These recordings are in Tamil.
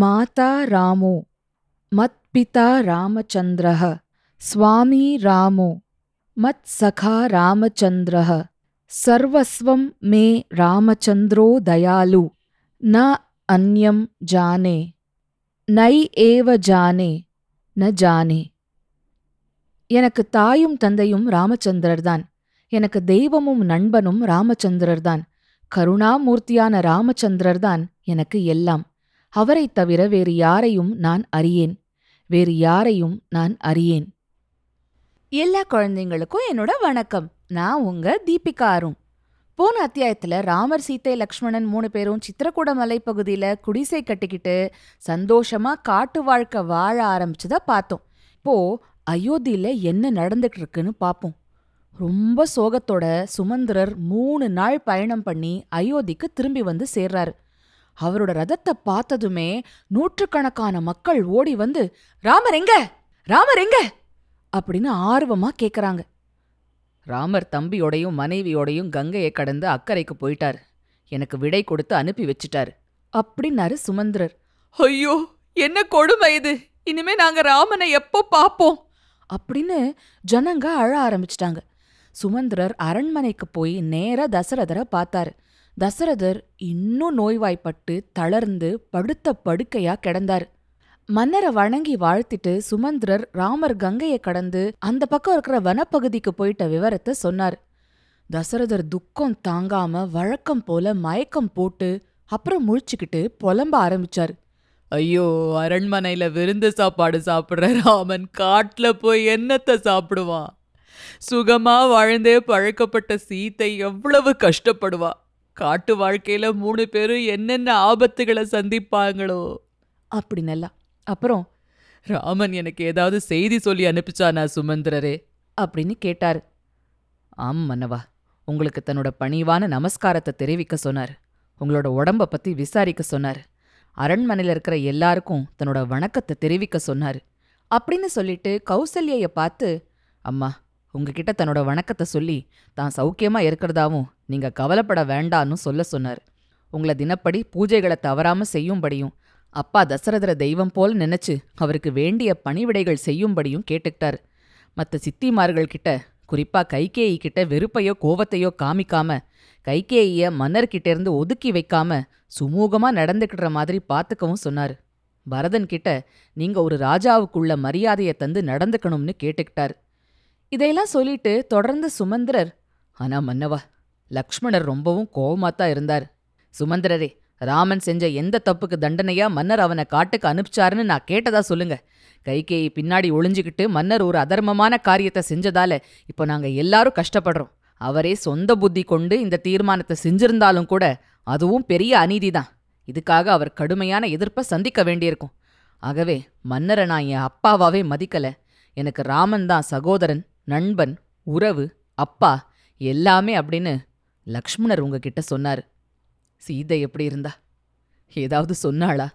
மாதா ராமோ மத்பிதா ராமச்சந்திர சுவாமி ராமோ மத் சகா ராமச்சந்திர சர்வஸ்வம் மே ராமச்சந்திரோ தயாலு ந அந்யம் ஜானே நை ஏவ ஜானே ந ஜானே. எனக்கு தாயும் தந்தையும் ராமச்சந்திரர்தான். எனக்கு தெய்வமும் நண்பனும் ராமச்சந்திரர் தான் கருணாமூர்த்தியான ராமச்சந்திரர் தான் எனக்கு எல்லாம். அவரைத் தவிர வேறு யாரையும் நான் அறியேன். வேறு யாரையும் நான் அறியேன். எல்லா குழந்தைங்களுக்கும் என்னோட வணக்கம். நான் உங்க தீபிகா அருண். போன அத்தியாயத்துல ராமர் சீத்தை லக்ஷ்மணன் மூணு பேரும் சித்திரக்கூட மலைப்பகுதியில் குடிசை கட்டிக்கிட்டு சந்தோஷமா காட்டு வாழ்க்கை வாழ ஆரம்பிச்சதை பார்த்தோம். இப்போ அயோத்தியில் என்ன நடந்துட்டு இருக்குன்னு பாப்போம். ரொம்ப சோகத்தோட சுமந்திரர் மூணு நாள் பயணம் பண்ணி அயோத்திக்கு திரும்பி வந்து சேர்றாரு. அவரோட ரதத்தை பார்த்ததுமே நூற்றுக்கணக்கான மக்கள் ஓடி வந்து ராமர் எங்க? ராமர் எங்க? அப்படின்னு ஆர்வமா கேக்குறாங்க. ராமர் தம்பியோடையும் மனைவியோடையும் கங்கையை கடந்து அக்கறைக்கு போயிட்டார். எனக்கு விடை கொடுத்து அனுப்பி வச்சிட்டாரு அப்படின்னாரு சுமந்திரர். ஐயோ என்ன கொடுமை இது? இனிமே நாங்க ராமனை எப்போ பாப்போம் அப்படின்னு ஜனங்க அழ ஆரம்பிச்சிட்டாங்க. சுமந்திரர் அரண்மனைக்கு போய் நேரா தசரதரை பார்த்தாரு. தசரதர் இன்னும் நோய்வாய்ப்பட்டு தளர்ந்து படுத்த படுக்கையா கிடந்தார். மன்னரை வணங்கி வாழ்த்திட்டு சுமந்திரர் ராமர் கங்கையை கடந்து அந்த பக்கம் இருக்கிற வனப்பகுதிக்கு போயிட்ட விவரத்தை சொன்னார். தசரதர் துக்கம் தாங்காம வழக்கம் போல மயக்கம் போட்டு அப்புறம் முழிச்சுக்கிட்டு புலம்ப ஆரம்பிச்சார். ஐயோ அரண்மனையில விருந்து சாப்பாடு சாப்பிட்ற ராமன் காட்டுல போய் என்னத்தை சாப்பிடுவான்? சுகமா வாழ்ந்தே பழக்கப்பட்ட சீத்தை எவ்வளவு கஷ்டப்படுவா? காட்டு வாழ்க்கையில மூணு பேரும் என்னென்ன ஆபத்துகளை சந்திப்பாங்களோ? அப்படின்னெல்லாம் அப்புறம்? ராமன் எனக்கு ஏதாவது செய்தி சொல்லி அனுப்பிச்சானா சுமந்திரரே? அப்படின்னு கேட்டாரு. ஆம் மன்னவா. உங்களுக்கு தன்னோட பணிவான நமஸ்காரத்தை தெரிவிக்க சொன்னார். உங்களோட உடம்ப பத்தி விசாரிக்க சொன்னார். அரண்மனையில் இருக்கிற எல்லாருக்கும் தன்னோட வணக்கத்தை தெரிவிக்க சொன்னாரு. அப்படின்னு சொல்லிட்டு கௌசல்யைய பார்த்து அம்மா உங்ககிட்ட தன்னோட வணக்கத்தை சொல்லி தான் சௌக்கியமாக இருக்கிறதாவும் நீங்கள் கவலைப்பட வேண்டான்னு சொல்ல சொன்னார். உங்களை தினப்படி பூஜைகளை தவறாமல் செய்யும்படியும் அப்பா தசரதர தெய்வம் போல் நினைச்சு அவருக்கு வேண்டிய பணிவிடைகள் செய்யும்படியும் கேட்டுக்கிட்டார். மற்ற சித்திமார்கள் கிட்ட குறிப்பா கைகேயி கிட்ட வெறுப்பையோ கோவத்தையோ காமிக்காம கைகேயிய மன்னர்கிட்டேருந்து ஒதுக்கி வைக்காம சுமூகமா நடந்துக்கிடுற மாதிரி பார்த்துக்கவும் சொன்னார். பரதன் கிட்ட நீங்க ஒரு ராஜாவுக்குள்ள மரியாதையை தந்து நடந்துக்கணும்னு கேட்டுக்கிட்டார். இதையெல்லாம் சொல்லிட்டு தொடர்ந்து சுமந்திரர் ஆனா மன்னவா லக்ஷ்மணர் ரொம்பவும் கோவமாத்தான் இருந்தார். சுமந்திரரே ராமன் செஞ்ச எந்த தப்புக்கு தண்டனையா மன்னர் அவனை காட்டுக்கு அனுப்பிச்சாருன்னு நான் கேட்டதா சொல்லுங்க. கைகேயி பின்னாடி ஒளிஞ்சுக்கிட்டு மன்னர் ஒரு அதர்மமான காரியத்தை செஞ்சதால இப்போ நாங்க எல்லாரும் கஷ்டப்படுறோம். அவரே சொந்த புத்தி கொண்டு இந்த தீர்மானத்தை செஞ்சிருந்தாலும் கூட அதுவும் பெரிய அநீதிதான். இதுக்காக அவர் கடுமையான எதிர்ப்பை சந்திக்க வேண்டியிருக்கும். ஆகவே மன்னரை நான் என் அப்பாவாவே மதிக்கல. எனக்கு ராமன் தான் சகோதரன். நண்பன் உறவு அப்பா எல்லாமே அப்படின்னு லக்ஷ்மணர் உங்ககிட்ட சொன்னாரு. சீதை எப்படி இருந்தா? ஏதாவது சொன்னாளா?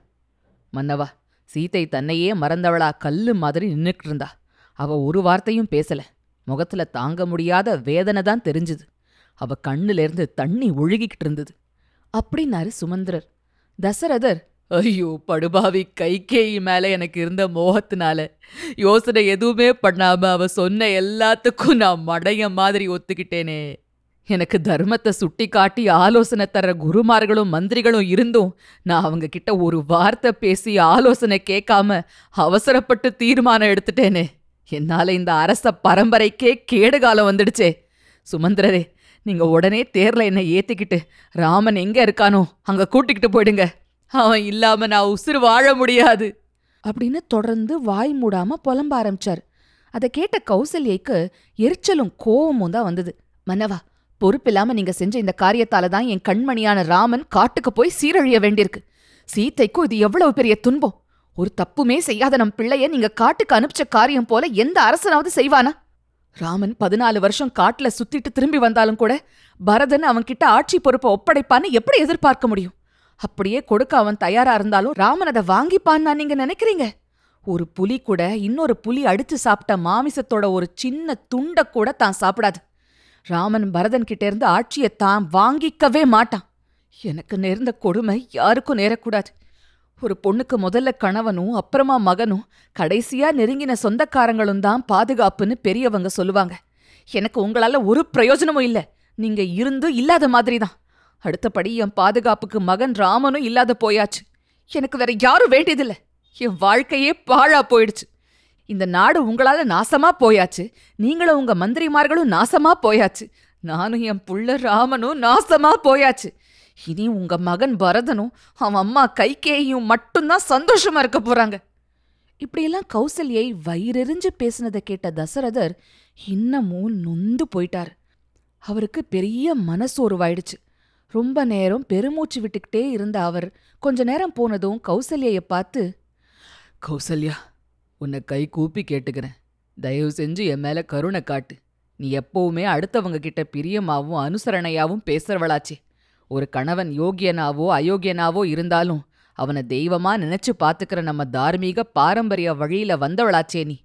மன்னவா சீதை தன்னையே மறந்தவளா கல்லு மாதிரி நின்னுட்டு இருந்தா. அவ ஒரு வார்த்தையும் பேசல. முகத்துல தாங்க முடியாத வேதனை தான் தெரிஞ்சுது. அவ கண்ணுலேருந்து தண்ணி ஒழுகிக்கிட்டு இருந்தது. அப்படின்னாரு சுமந்திரர். தசரதர் ஐயோ படுபாவி கைகேயி மேலே எனக்கு இருந்த மோகத்தினால. யோசனை எதுவுமே பண்ணாம அவ சொன்ன எல்லாத்துக்கும் நான் மடைய மாதிரி ஒத்துக்கிட்டேனே. எனக்கு தர்மத்தை சுட்டி காட்டி ஆலோசனை தர குருமார்களும் மந்திரிகளும் இருந்தும் நான் அவங்க கிட்ட ஒரு வார்த்தை பேசி ஆலோசனை கேட்காம அவசரப்பட்டு தீர்மானம் எடுத்துட்டேனே. என்னால் இந்த அரச பரம்பரைக்கே கேடுகாலம் வந்துடுச்சே. சுமந்திரரே நீங்கள் உடனே தேரில் என்னை ஏற்றிக்கிட்டு ராமன் எங்கே இருக்கானோ அங்கே கூட்டிக்கிட்டு போயிடுங்க. அவன் இல்லாம நான் உசுறு வாழ முடியாது. அப்படின்னு தொடர்ந்து வாய் மூடாம புலம்ப ஆரம்பிச்சார். அதை கேட்ட கௌசல்யைக்கு எரிச்சலும் கோவமும் தான் வந்தது. மன்னவா பொறுப்பில்லாம நீங்க செஞ்ச இந்த காரியத்தால தான் என் கண்மணியான ராமன் காட்டுக்கு போய் சீரழிய வேண்டியிருக்கு. சீத்தைக்கும் இது எவ்வளவு பெரிய துன்பம். ஒரு தப்புமே செய்யாத நம் பிள்ளைய நீங்க காட்டுக்கு அனுப்பிச்ச காரியம் போல எந்த அரசனாவது செய்வானா? ராமன் பதினாலு வருஷம் காட்டுல சுத்திட்டு திரும்பி வந்தாலும் கூட பரதன் அவன்கிட்ட ஆட்சி பொறுப்பை ஒப்படைப்பான்னு எப்படி எதிர்பார்க்க முடியும்? அப்படியே கொடுக்க அவன் தயாரா இருந்தாலும் ராமன் அதை வாங்கிப்பான்னு நீங்க நினைக்கிறீங்க? ஒரு புலி கூட இன்னொரு புலி அடிச்சு சாப்பிட்ட மாமிசத்தோட ஒரு சின்ன துண்ட கூட தான் சாப்பிடாது. ராமன் பரதன் கிட்ட இருந்து ஆட்சியை தான் வாங்கிக்கவே மாட்டான். எனக்கு நேர்ந்த கொடுமை யாருக்கும் நேரக்கூடாது. ஒரு பொண்ணுக்கு முதல்ல கணவனும் அப்புறமா மகனும் கடைசியா நெருங்கின சொந்தக்காரங்களும் தான் பாதுகாப்புன்னு பெரியவங்க சொல்லுவாங்க. எனக்கு உங்களால ஒரு பிரயோஜனமும் இல்ல. நீங்க இருந்து இல்லாத மாதிரி தான் அடுத்தபடி என் பாதுகாப்புக்கு மகன் ராமனும் இல்லாத போயாச்சு. எனக்கு வேற யாரும் வேண்டியதில்லை. என் வாழ்க்கையே பாழா போயிடுச்சு. இந்த நாடு உங்களால நாசமா போயாச்சு. நீங்களும் உங்க மந்திரிமார்களும் நாசமா போயாச்சு. நானும் என் புள்ள ராமனும் நாசமா போயாச்சு. இனி உங்க மகன் பரதனும் அவன் அம்மா கைகேயும் மட்டும்தான் சந்தோஷமா இருக்க போறாங்க. இப்படியெல்லாம் கௌசல்யை வயிறெறிஞ்சு பேசினதை கேட்ட தசரதர் இன்னமும் நொந்து போயிட்டார். அவருக்கு பெரிய மனசோர்வாயிடுச்சு. ரொம்ப நேரம் பெருமூச்சு விட்டுக்கிட்டே இருந்த அவர் கொஞ்ச நேரம் போனதும் கௌசல்யைய பார்த்து கௌசல்யா உன்னை கை கூப்பி கேட்டுக்கிறேன். தயவு செஞ்சு என் மேல கருணை காட்டு. நீ எப்பவுமே அடுத்தவங்க கிட்ட பிரியமாவும் அனுசரணையாவும் பேசுறவளாச்சே. ஒரு கணவன் யோகியனாவோ அயோக்கியனாவோ இருந்தாலும் அவனை தெய்வமா நினைச்சு பாத்துக்கிற நம்ம தார்மீக பாரம்பரிய வழியில வந்தவளாச்சே நீ.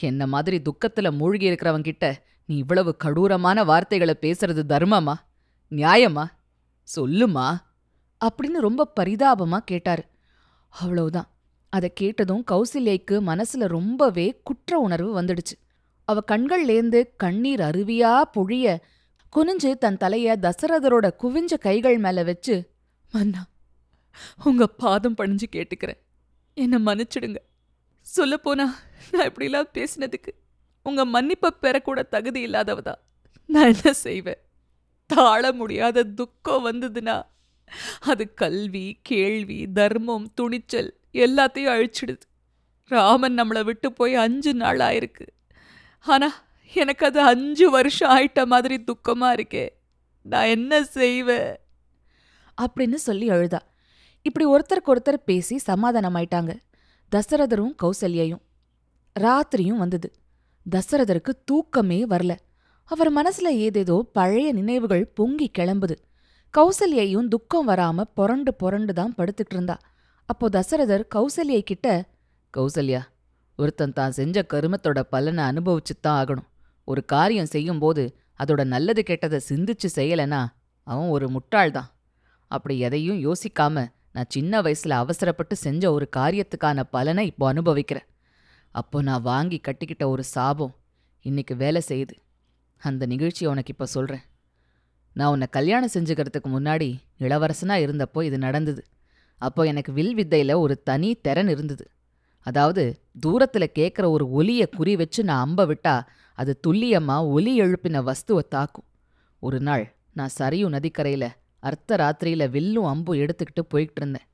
என்ன மாதிரி துக்கத்துல மூழ்கி இருக்கிறவங்கிட்ட நீ இவ்வளவு கடூரமான வார்த்தைகளை பேசுறது தர்மமா? நியாயமா? சொல்லுமா? அப்படின்னு ரொம்ப பரிதாபமா கேட்டாரு. அவ்வளவுதான். அதை கேட்டதும் கௌசல்யைக்கு மனசுல ரொம்பவே குற்ற உணர்வு வந்துடுச்சு. அவ கண்கள்லேந்து கண்ணீர் அருவியா பொழிய குனிஞ்சு தன் தலைய தசரதரோட குவிஞ்ச கைகள் மேல வச்சு மன்னா உங்க பாதம் பணிஞ்சு கேட்டுக்கிறேன். என்ன மன்னிச்சிடுங்க. சொல்லப்போனா நான் இப்படிலாம் பேசினதுக்கு உங்க மன்னிப்பை பெறக்கூட தகுதி இல்லாதவதா நான் என்ன செய்வேன்? தாழ முடியாத துக்கம் வந்ததுன்னா அது கல்வி கேள்வி தர்மம் துணிச்சல் எல்லாத்தையும் அழிச்சிடுது. ராமன் நம்மளை விட்டு போய் அஞ்சு நாள் ஆயிருக்கு ஆனால் எனக்கு அது அஞ்சு வருஷம் ஆயிட்ட மாதிரி துக்கமாக இருக்கே. நான் என்ன செய்வேன்? அப்படின்னு சொல்லி அழுதா. இப்படி ஒருத்தருக்கு ஒருத்தர் பேசி சமாதானமாயிட்டாங்க. தசரதரும் கௌசல்யையும். ராத்திரியும் வந்தது. தசரதருக்கு தூக்கமே வரல. அவர் மனசுல ஏதேதோ பழைய நினைவுகள் பொங்கி கிளம்புது. கௌசல்யையும் துக்கம் வராம புரண்டு புரண்டு தான் படுத்துட்டு இருந்தா. அப்போ தசரதர் கௌசல்யை கிட்ட கௌசல்யா ஒருத்தன் தான் செஞ்ச கருமத்தோட பலனை அனுபவிச்சுத்தான் ஆகணும். ஒரு காரியம் செய்யும்போது அதோட நல்லது கெட்டதை சிந்திச்சு செய்யலனா அவன் ஒரு முட்டாள்தான் அப்படி எதையும் யோசிக்காம நான் சின்ன வயசுல அவசரப்பட்டு செஞ்ச ஒரு காரியத்துக்கான பலனை இப்போ அனுபவிக்கிறேன். அப்போ நான் வாங்கி கட்டிக்கிட்ட ஒரு சாபம் இன்னைக்கு வேலை செய்யுது. அந்த நிகழ்ச்சியை உனக்கு இப்போ சொல்கிறேன் நான் உன்னை கல்யாணம் செஞ்சுக்கிறதுக்கு முன்னாடி இளவரசனாக இருந்தப்போ இது நடந்தது. அப்போ எனக்கு வில் வித்தையில் ஒரு தனி திறன் இருந்தது. அதாவது தூரத்தில் கேட்குற ஒரு ஒலியை குறி வச்சு நான் அம்ப விட்டா அது துல்லியமா ஒலி எழுப்பின வஸ்துவை தாக்கும். ஒரு நாள் நான் சரியும் நதிக்கரையில் அர்த்த ராத்திரியில வில்லும் அம்பும் எடுத்துக்கிட்டு போய்கிட்டு இருந்தேன்.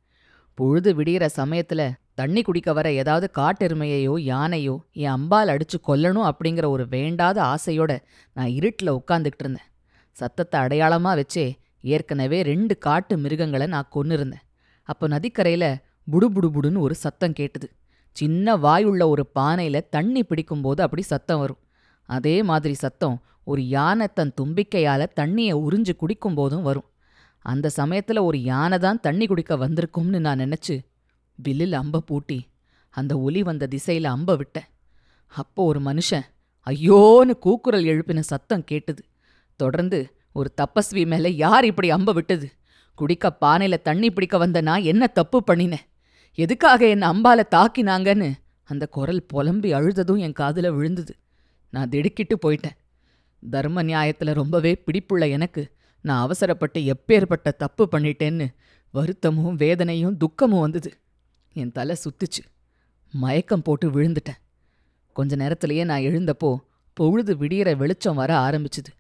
பொழுது விடிகிற சமயத்துல தண்ணி குடிக்க வர ஏதாவது காட்டெருமையையோ யானையோ என் அம்பால் அடிச்சு கொல்லணும் அப்படிங்கிற ஒரு வேண்டாத ஆசையோட நான் இருட்டில் உட்காந்துக்கிட்டு இருந்தேன். சத்தத்தை அடையாளமாக வச்சே ஏற்கனவே ரெண்டு காட்டு மிருகங்களை நான் கொன்னிருந்தேன். அப்போ நதிக்கரையில் புடுபுடுபுடுன்னு ஒரு சத்தம் கேட்டுது. சின்ன வாயுள்ள ஒரு பானையில தண்ணி பிடிக்கும்போது அப்படி சத்தம் வரும். அதே மாதிரி சத்தம் ஒரு யானை தன் தும்பிக்கையால தண்ணியை உறிஞ்சு குடிக்கும்போதும் வரும். அந்த சமயத்துல ஒரு யானை தான் தண்ணி குடிக்க வந்திருக்கும்னு நான் நினைச்சு வில்லில் அம்ப பூட்டி அந்த ஒலி வந்த திசையில அம்ப விட்டேன் அப்போ ஒரு மனுஷன் ஐயோன்னு கூக்குரல் எழுப்பின சத்தம் கேட்டது. தொடர்ந்து ஒரு தப்பஸ்வி மேல யார் இப்படி அம்ப விட்டது? குடிக்க பானையில தண்ணி பிடிக்க வந்த நான் என்ன தப்பு பண்ணினேன்? எதுக்காக என்னை அம்பால தாக்கினாங்கன்னு அந்த குரல் புலம்பி அழுததும் என் காதுல விழுந்தது. நான் திடுக்கிட்டு போயிட்டேன். தர்ம நியாயத்துல ரொம்பவே பிடிப்புள்ள எனக்கு நான் அவசரப்பட்டு எப்பேற்பட்ட தப்பு பண்ணிட்டேன்னு வருத்தமும் வேதனையும் துக்கமும் வந்தது. என் தலை சுத்துச்சு. மயக்கம் போட்டு விழுந்துட்டேன். கொஞ்ச நேரத்திலேயே நான் எழுந்தப்போ பொழுது விடியற வெளிச்சம் வர ஆரம்பிச்சுது.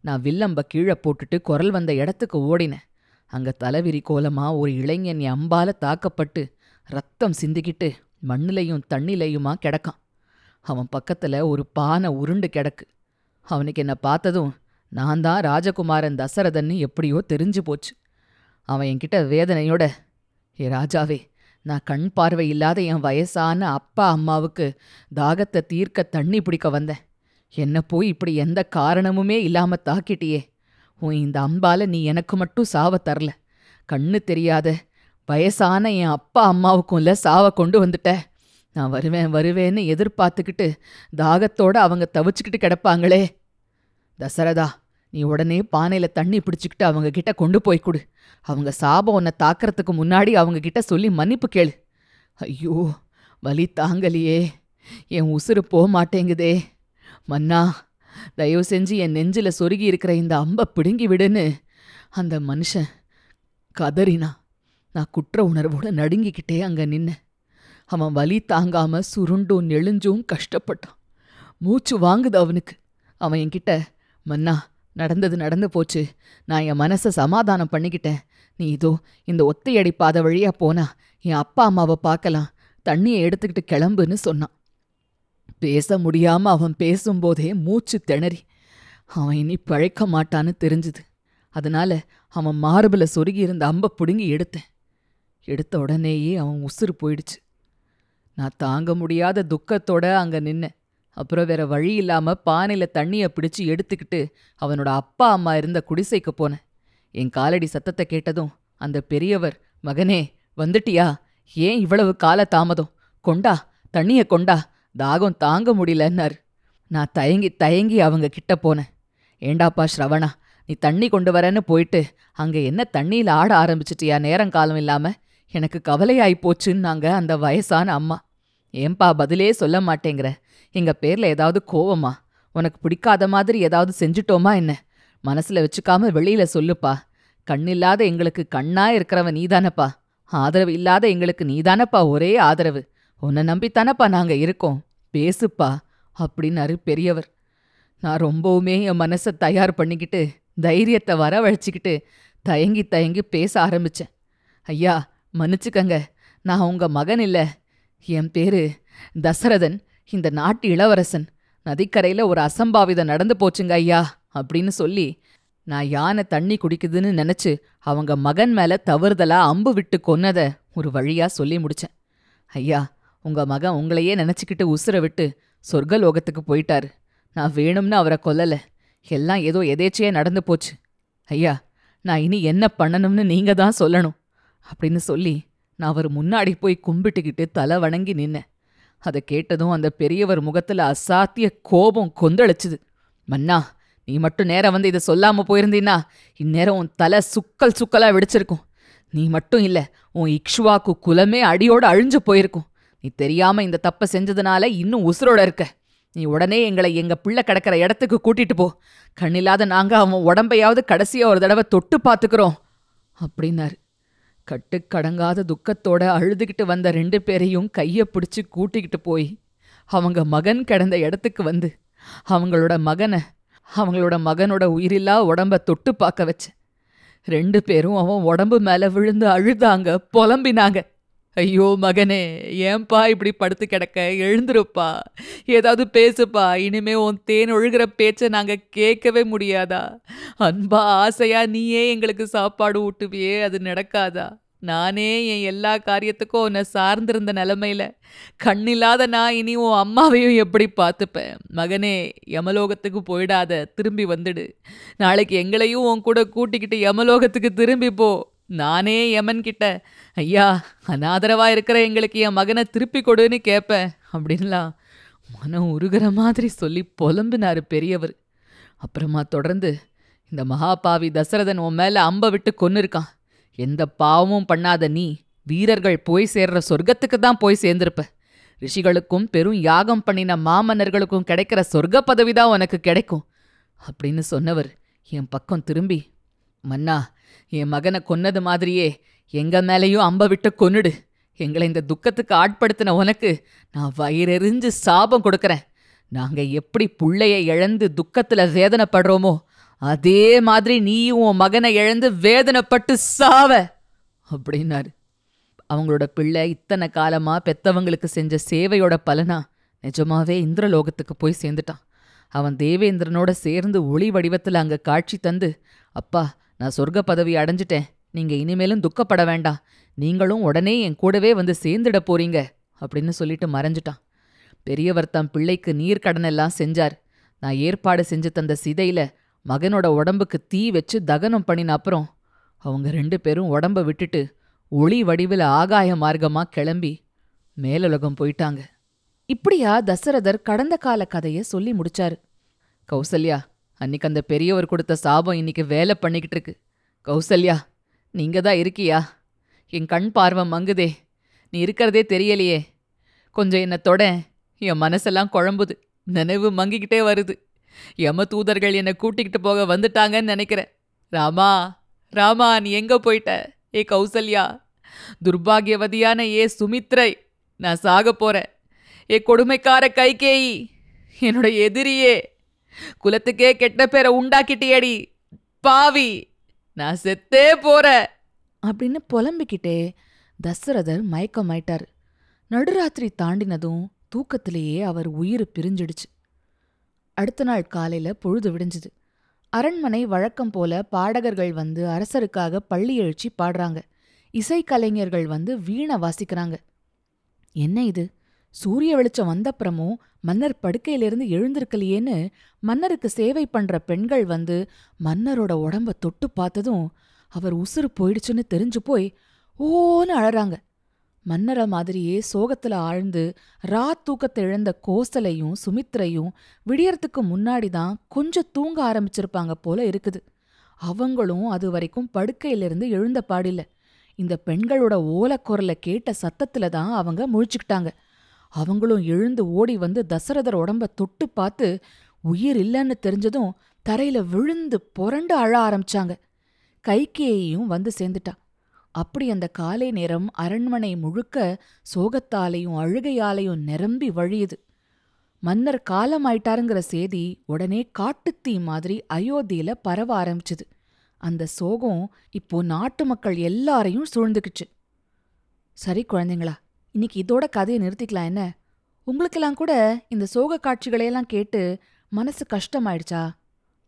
நான் வில்லம்ப கீழே போட்டுட்டு குரல் வந்த இடத்துக்கு ஓடினேன். அங்க தலைவிரி கோலமா ஒரு இளைஞன் அம்பால தாக்கப்பட்டு ரத்தம் சிந்திக்கிட்டு மண்ணிலையும் தண்ணிலையுமா கிடக்கான். அவன் பக்கத்துல ஒரு பானை உருண்டு கிடக்கு. அவனுக்கு என்ன பார்த்ததும் நான் தான் ராஜகுமாரன் தசரதன்னு எப்படியோ தெரிஞ்சு போச்சு. அவன் என்கிட்ட வேதனையோட ஏ ராஜாவே நான் கண் பார்வை இல்லாத என் வயசான அப்பா அம்மாவுக்கு தாகத்தை தீர்க்க தண்ணி பிடிக்க வந்தேன். என்ன போய் இப்படி எந்த காரணமுமே இல்லாம தாக்கிட்டியே. உன் இந்த அம்பால நீ எனக்கு மட்டும் சாவ தரல. கண்ணு தெரியாத வயசான என் அப்பா அம்மாவுக்கும்ல சாவ கொண்டு வந்துட்ட. நான் வருவேன் வருவேன்னு எதிர்பார்த்துக்கிட்டு தாகத்தோட அவங்க தவிச்சுக்கிட்டு கிடப்பாங்களே. தசரதா நீ உடனே பானையில் தண்ணி பிடிச்சிக்கிட்டு அவங்க கிட்ட கொண்டு போய் கொடு. அவங்க சாபம் உன்னை தாக்கிறதுக்கு முன்னாடி அவங்க கிட்ட சொல்லி மன்னிப்பு கேளு. ஐயோ வலி தாங்கலையே. என் உசுறு போக மாட்டேங்குதே. மன்னா தயவு செஞ்சு என் நெஞ்சில் சொருகி இருக்கிற இந்த அம்பை பிடுங்கி விடுன்னு. அந்த மனுஷன் கதறினா. நான் குற்ற உணர்வோடு நடுங்கிக்கிட்டே அங்கே நின்னேன் அவன் வலி தாங்காம சுருண்டும் நெளிஞ்சும் கஷ்டப்பட்டான். மூச்சு வாங்குது அவனுக்கு. அவன் என்கிட்ட மன்னா நடந்தது நடந்து போச்சு. நான் என் மனசை சமாதானம் பண்ணிக்கிட்டேன். நீ இதோ இந்த ஒத்தையடி பாதை வழியா போனா என் அப்பா அம்மாவை பார்க்கலாம். தண்ணியை எடுத்துக்கிட்டு கிளம்புன்னு சொன்னான். பேச முடியாமல் அவன் பேசும்போதே மூச்சு திணறி அவன் இனி பழைக்க மாட்டான்னு தெரிஞ்சுது. அதனால அவன் மார்பில் சொருகி இருந்த அம்பை பிடுங்கி எடுத்தேன். எடுத்த உடனேயே அவன் உசுறு போயிடுச்சு. நான் தாங்க முடியாத துக்கத்தோட அங்கே நின்னேன். அப்புறம் வேற வழி இல்லாம பானையில தண்ணிய பிடிச்சு எடுத்துக்கிட்டு அவனோட அப்பா அம்மா இருந்த குடிசைக்கு போனேன். என் காலடி சத்தத்தை கேட்டதும் அந்த பெரியவர் மகனே வந்துட்டியா? ஏன் இவ்வளவு கால தாமதம்? கொண்டா தண்ணிய கொண்டா தாகம் தாங்க முடியலன்னார். நான் தயங்கி தயங்கி அவங்க கிட்ட போனேன். ஏண்டாப்பா ஸ்ரவணா நீ தண்ணி கொண்டு வரேன்னு போயிட்டு அங்க என்ன தண்ணியில் ஆட ஆரம்பிச்சிட்டியா? நேரங்காலம் இல்லாம. எனக்கு கவலையாய் போச்சுன்னாங்க அந்த வயசான அம்மா. ஏன்பா பதிலே சொல்ல மாட்டேங்கிற? எங்க பேர்ல ஏதாவது கோவமா? உனக்கு பிடிக்காத மாதிரி ஏதாவது செஞ்சுட்டோமா என்ன? மனசுல வச்சுக்காம வெளியில சொல்லுப்பா. கண்ணில்லாத எங்களுக்கு கண்ணா இருக்கிறவன் நீதானப்பா. ஆதரவு இல்லாத எங்களுக்கு நீதானப்பா ஒரே ஆதரவு. உன்னை நம்பித்தானப்பா நாங்க இருக்கோம். பேசுப்பா அப்படின்னாரு பெரியவர். நான் ரொம்பவுமே என் மனசை தயார் பண்ணிக்கிட்டு தைரியத்தை வரவழைச்சிக்கிட்டு தயங்கி தயங்கி பேச ஆரம்பிச்சேன். ஐயா மன்னிச்சுக்கங்க. நான் உங்க மகன் இல்லை. என் பேரு தசரதன் இந்த நாட்டு இளவரசன். நதிக்கரையில ஒரு அசம்பாவிதம் நடந்து போச்சுங்க ஐயா அப்படின்னு சொல்லி நான் யானை தண்ணி குடிக்குதுன்னு நினைச்சு அவங்க மகன் மேல தவறுதலா அம்பு விட்டு கொன்னத ஒரு வழியா சொல்லி முடிச்சேன். ஐயா உங்க மகன் உங்களையே நினச்சிக்கிட்டு உசுர விட்டு சொர்க்கலோகத்துக்கு போயிட்டாரு. நான் வேணும்னு அவரை கொல்லலை. எல்லாம் ஏதோ எதேச்சையே நடந்து போச்சு. ஐயா நான் இனி என்ன பண்ணணும்னு நீங்க தான் சொல்லணும் அப்படின்னு சொல்லி நான் அவர் முன்னாடி போய் கும்பிட்டுக்கிட்டு தலை வணங்கி நின்னேன். அதை கேட்டதும் அந்த பெரியவர் முகத்துல அசாத்திய கோபம் கொந்தளிச்சுது. மன்னா நீ மட்டும் நேரம் வந்து இதை சொல்லாம போயிருந்தீன்னா இந்நேரம் உன் தலை சுக்கல் சுக்கலா வெடிச்சிருக்கும். நீ மட்டும் இல்லை உன் இக்ஷுவாக்கு குலமே அடியோட அழிஞ்சு போயிருக்கும். நீ தெரியாம இந்த தப்பை செஞ்சதுனால இன்னும் உசுரோட இருக்க. நீ உடனே எங்களை எங்க பிள்ளை கிடக்கிற இடத்துக்கு கூட்டிட்டு போ. கண்ணில்லாத நாங்க அவன் உடம்பையாவது கடைசியா ஒரு தடவை தொட்டு பார்த்துக்கிறோம் அப்படின்னாரு. கட்டுக்கடங்காத துக்கத்தோட அழுதுகிட்டு வந்த ரெண்டு பேரையும் கையை பிடிச்சி கூட்டிக்கிட்டு போய் அவங்க மகன் கிடந்த இடத்துக்கு வந்து அவங்களோட மகனை அவங்களோட மகனோட உயிரில்லா உடம்ப தொட்டு பார்க்க வச்சேன் ரெண்டு பேரும் அவன் உடம்பு மேலே விழுந்து அழுதாங்க புலம்பினாங்க. ஐயோ மகனே ஏன்பா இப்படி படுத்து கிடக்க? எழுந்துருப்பா. ஏதாவது பேசுப்பா. இனிமே உன் தேன் ஒழுகிற பேச்சை நாங்கள் கேட்கவே முடியாதா? அன்பா ஆசையா நீயே எங்களுக்கு சாப்பாடு ஊட்டுவியே அது நடக்காதா? நானே என் எல்லா காரியத்துக்கும் உன்னை சார்ந்திருந்த நிலமையில. கண்ணில்லாத நான் இனி உன் அம்மாவையும் எப்படி பார்த்துப்பேன்? மகனே யமலோகத்துக்கு போயிடாத. திரும்பி வந்துடு. நாளைக்கு எங்களையும் உன் கூட கூட்டிக்கிட்டு யமலோகத்துக்கு திரும்பி போ. நானே யமன் கிட்ட ஐயா அனாதரவாக இருக்கிற எங்களுக்கு என் மகனை திருப்பி கொடுன்னு கேட்பேன் அப்படின்லாம் மனம் உருகிற மாதிரி சொல்லி புலம்புனாரு பெரியவர். அப்புறமா தொடர்ந்து இந்த மகாபாவி தசரதன் உன் மேலே அம்பை விட்டு கொன்னு இருக்கான். எந்த பாவமும் பண்ணாத நீ வீரர்கள் போய் சேர்ற சொர்க்கத்துக்கு தான் போய் சேர்ந்திருப்ப. ரிஷிகளுக்கும் பெரும் யாகம் பண்ணின மாமன்னர்களுக்கும் கிடைக்கிற சொர்க்க பதவி தான் உனக்கு கிடைக்கும் அப்படின்னு சொன்னவர் என் பக்கம் திரும்பி மன்னா என் மகனை கொன்னது மாதிரியே எங்க மேலேயும் அம்ப விட்டு கொன்னுடு. எங்களை இந்த துக்கத்துக்கு ஆட்படுத்தின உனக்கு நான் வயிறெறிஞ்சு சாபம் கொடுக்கறேன். நாங்க எப்படி புள்ளைய இழந்து துக்கத்துல வேதனைப்படுறோமோ அதே மாதிரி நீயும் உன் மகனை இழந்து வேதனைப்பட்டு சாவ அப்படின்னாரு. அவங்களோட பிள்ளை இத்தனை காலமா பெத்தவங்களுக்கு செஞ்ச சேவையோட பலனா நிஜமாவே இந்திரலோகத்துக்கு போய் சேர்ந்துட்டான். அவன் தேவேந்திரனோட சேர்ந்து ஒளி வடிவத்தில் அங்கே காட்சி தந்து அப்பா நான் சொர்க்க பதவி அடைஞ்சிட்டேன். நீங்க இனிமேலும் துக்கப்பட வேண்டாம். நீங்களும் உடனே என் கூடவே வந்து சேர்ந்துட போறீங்க அப்படின்னு சொல்லிட்டு மறைஞ்சிட்டான். பெரியவர் தம் பிள்ளைக்கு நீர்க்கடனெல்லாம் செஞ்சார். நான் ஏற்பாடு செஞ்சு தந்த சிதையில மகனோட உடம்புக்கு தீ வச்சு தகனம் பண்ணின அப்புறம் அவங்க ரெண்டு பேரும் உடம்ப விட்டுட்டு ஒளி வடிவில் ஆகாய மார்க்கமா கிளம்பி மேலுலகம் போயிட்டாங்க. இப்படியா தசரதர் கடந்த கால கதைய சொல்லி முடிச்சாரு. கௌசல்யா அன்னைக்கு அந்த பெரியவர் கொடுத்த சாபம் இன்னைக்கு வேலை பண்ணிக்கிட்டு இருக்கு கௌசல்யா நீங்க தான் இருக்கியா? என் கண் பார்வை மங்குதே. நீ இருக்கிறதே தெரியலையே. கொஞ்சம் என்னை தொட. என் மனசெல்லாம் குழம்புது. நினைவு மங்கிக்கிட்டே வருது. யம தூதர்கள் என்னை கூட்டிக்கிட்டு போக வந்துட்டாங்கன்னு நினைக்கிறேன். ராமா ராமா நீ எங்க போயிட்ட? ஏ கௌசல்யா துர்பாகியவதியான ஏ சுமித்ரை நான் சாக போறேன். ஏ கொடுமைக்கார கைகேயி என்னோட எதிரியே. குலத்துக்கே கெட்ட பேரை உண்டாக்கிட்டியடி பாவி. நான் செத்தே போற. அப்படின்னு புலம்பிக்கிட்டே தசரதர் மயக்கமாயிட்டார். நடுராத்திரி தாண்டினதும் தூக்கத்திலேயே அவர் உயிர் பிரிஞ்சிடுச்சு. அடுத்த நாள் காலையில பொழுது விடிஞ்சுது. அரண்மனை வழக்கம் போல பாடகர்கள் வந்து அரசருக்காக பள்ளி எழுச்சி பாடுறாங்க. இசைக்கலைஞர்கள் வந்து வீணை வாசிக்கிறாங்க. என்ன இது? சூரிய வெளிச்சம் வந்தப்புறமும் மன்னர் படுக்கையிலிருந்து எழுந்திருக்கலையேன்னு மன்னருக்கு சேவை பண்ற பெண்கள் வந்து மன்னரோட உடம்ப தொட்டு பார்த்ததும் அவர் உசுறு போயிடுச்சுன்னு தெரிஞ்சு போய் ஓன்னு அழறாங்க. மன்னர மாதிரியே சோகத்துல ஆழ்ந்து ரா தூக்கத்தை இழந்த கோசலையும் சுமித்ரையும் விடியறதுக்கு முன்னாடி தான் கொஞ்சம் தூங்க ஆரம்பிச்சிருப்பாங்க போல இருக்குது. அவங்களும் அது வரைக்கும் படுக்கையிலிருந்து எழுந்த பாடில்லை. இந்த பெண்களோட ஓலக்குரலை கேட்ட சத்தத்துல தான் அவங்க முழிச்சுக்கிட்டாங்க. அவங்களும் எழுந்து ஓடி வந்து தசரதர் உடம்ப தொட்டு பார்த்து உயிர் இல்லைன்னு தெரிஞ்சதும் தரையில விழுந்து புரண்டு அழ ஆரம்பிச்சாங்க. கைகேயும் வந்து சேர்ந்துட்டா. அப்படி அந்த காலை நேரம் அரண்மனை முழுக்க சோகத்தாலையும் அழுகையாலையும் நிரம்பி வழியுது. மன்னர் காலமாயிட்டாருங்கிற செய்தி உடனே காட்டுத்தீ மாதிரி அயோத்தியில பரவ ஆரம்பிச்சுது. அந்த சோகம் இப்போ நாட்டு மக்கள் எல்லாரையும் சூழ்ந்துக்குச்சு. சரி குழந்தைங்களா இன்னைக்கு இதோட கதையை நிறுத்திக்கலாம் என்ன? உங்களுக்கெல்லாம் கூட இந்த சோக காட்சிகளையெல்லாம் கேட்டு மனசு கஷ்டமாயிடுச்சா?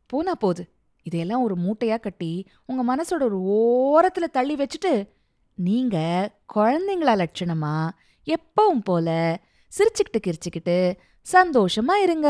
போனா போது இதையெல்லாம் ஒரு மூட்டையா கட்டி உங்க மனசோட ஒரு ஓரத்துல தள்ளி வச்சுட்டு நீங்க குழந்தைங்களா லட்சணமா எப்பவும் போல சிரிச்சுக்கிட்டு கிரிச்சுக்கிட்டு சந்தோஷமா இருங்க.